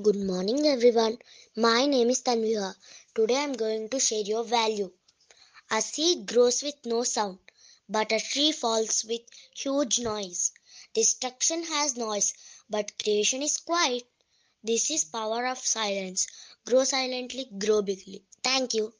Good morning, everyone. My name is Tanviha. Today I'm going to share your value. A seed grows with no sound, but a tree falls with huge noise. Destruction has noise, but creation is quiet. This is power of silence. Grow silently, grow bigly. Thank you.